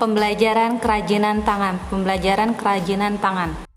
Pembelajaran kerajinan tangan. Pembelajaran kerajinan tangan.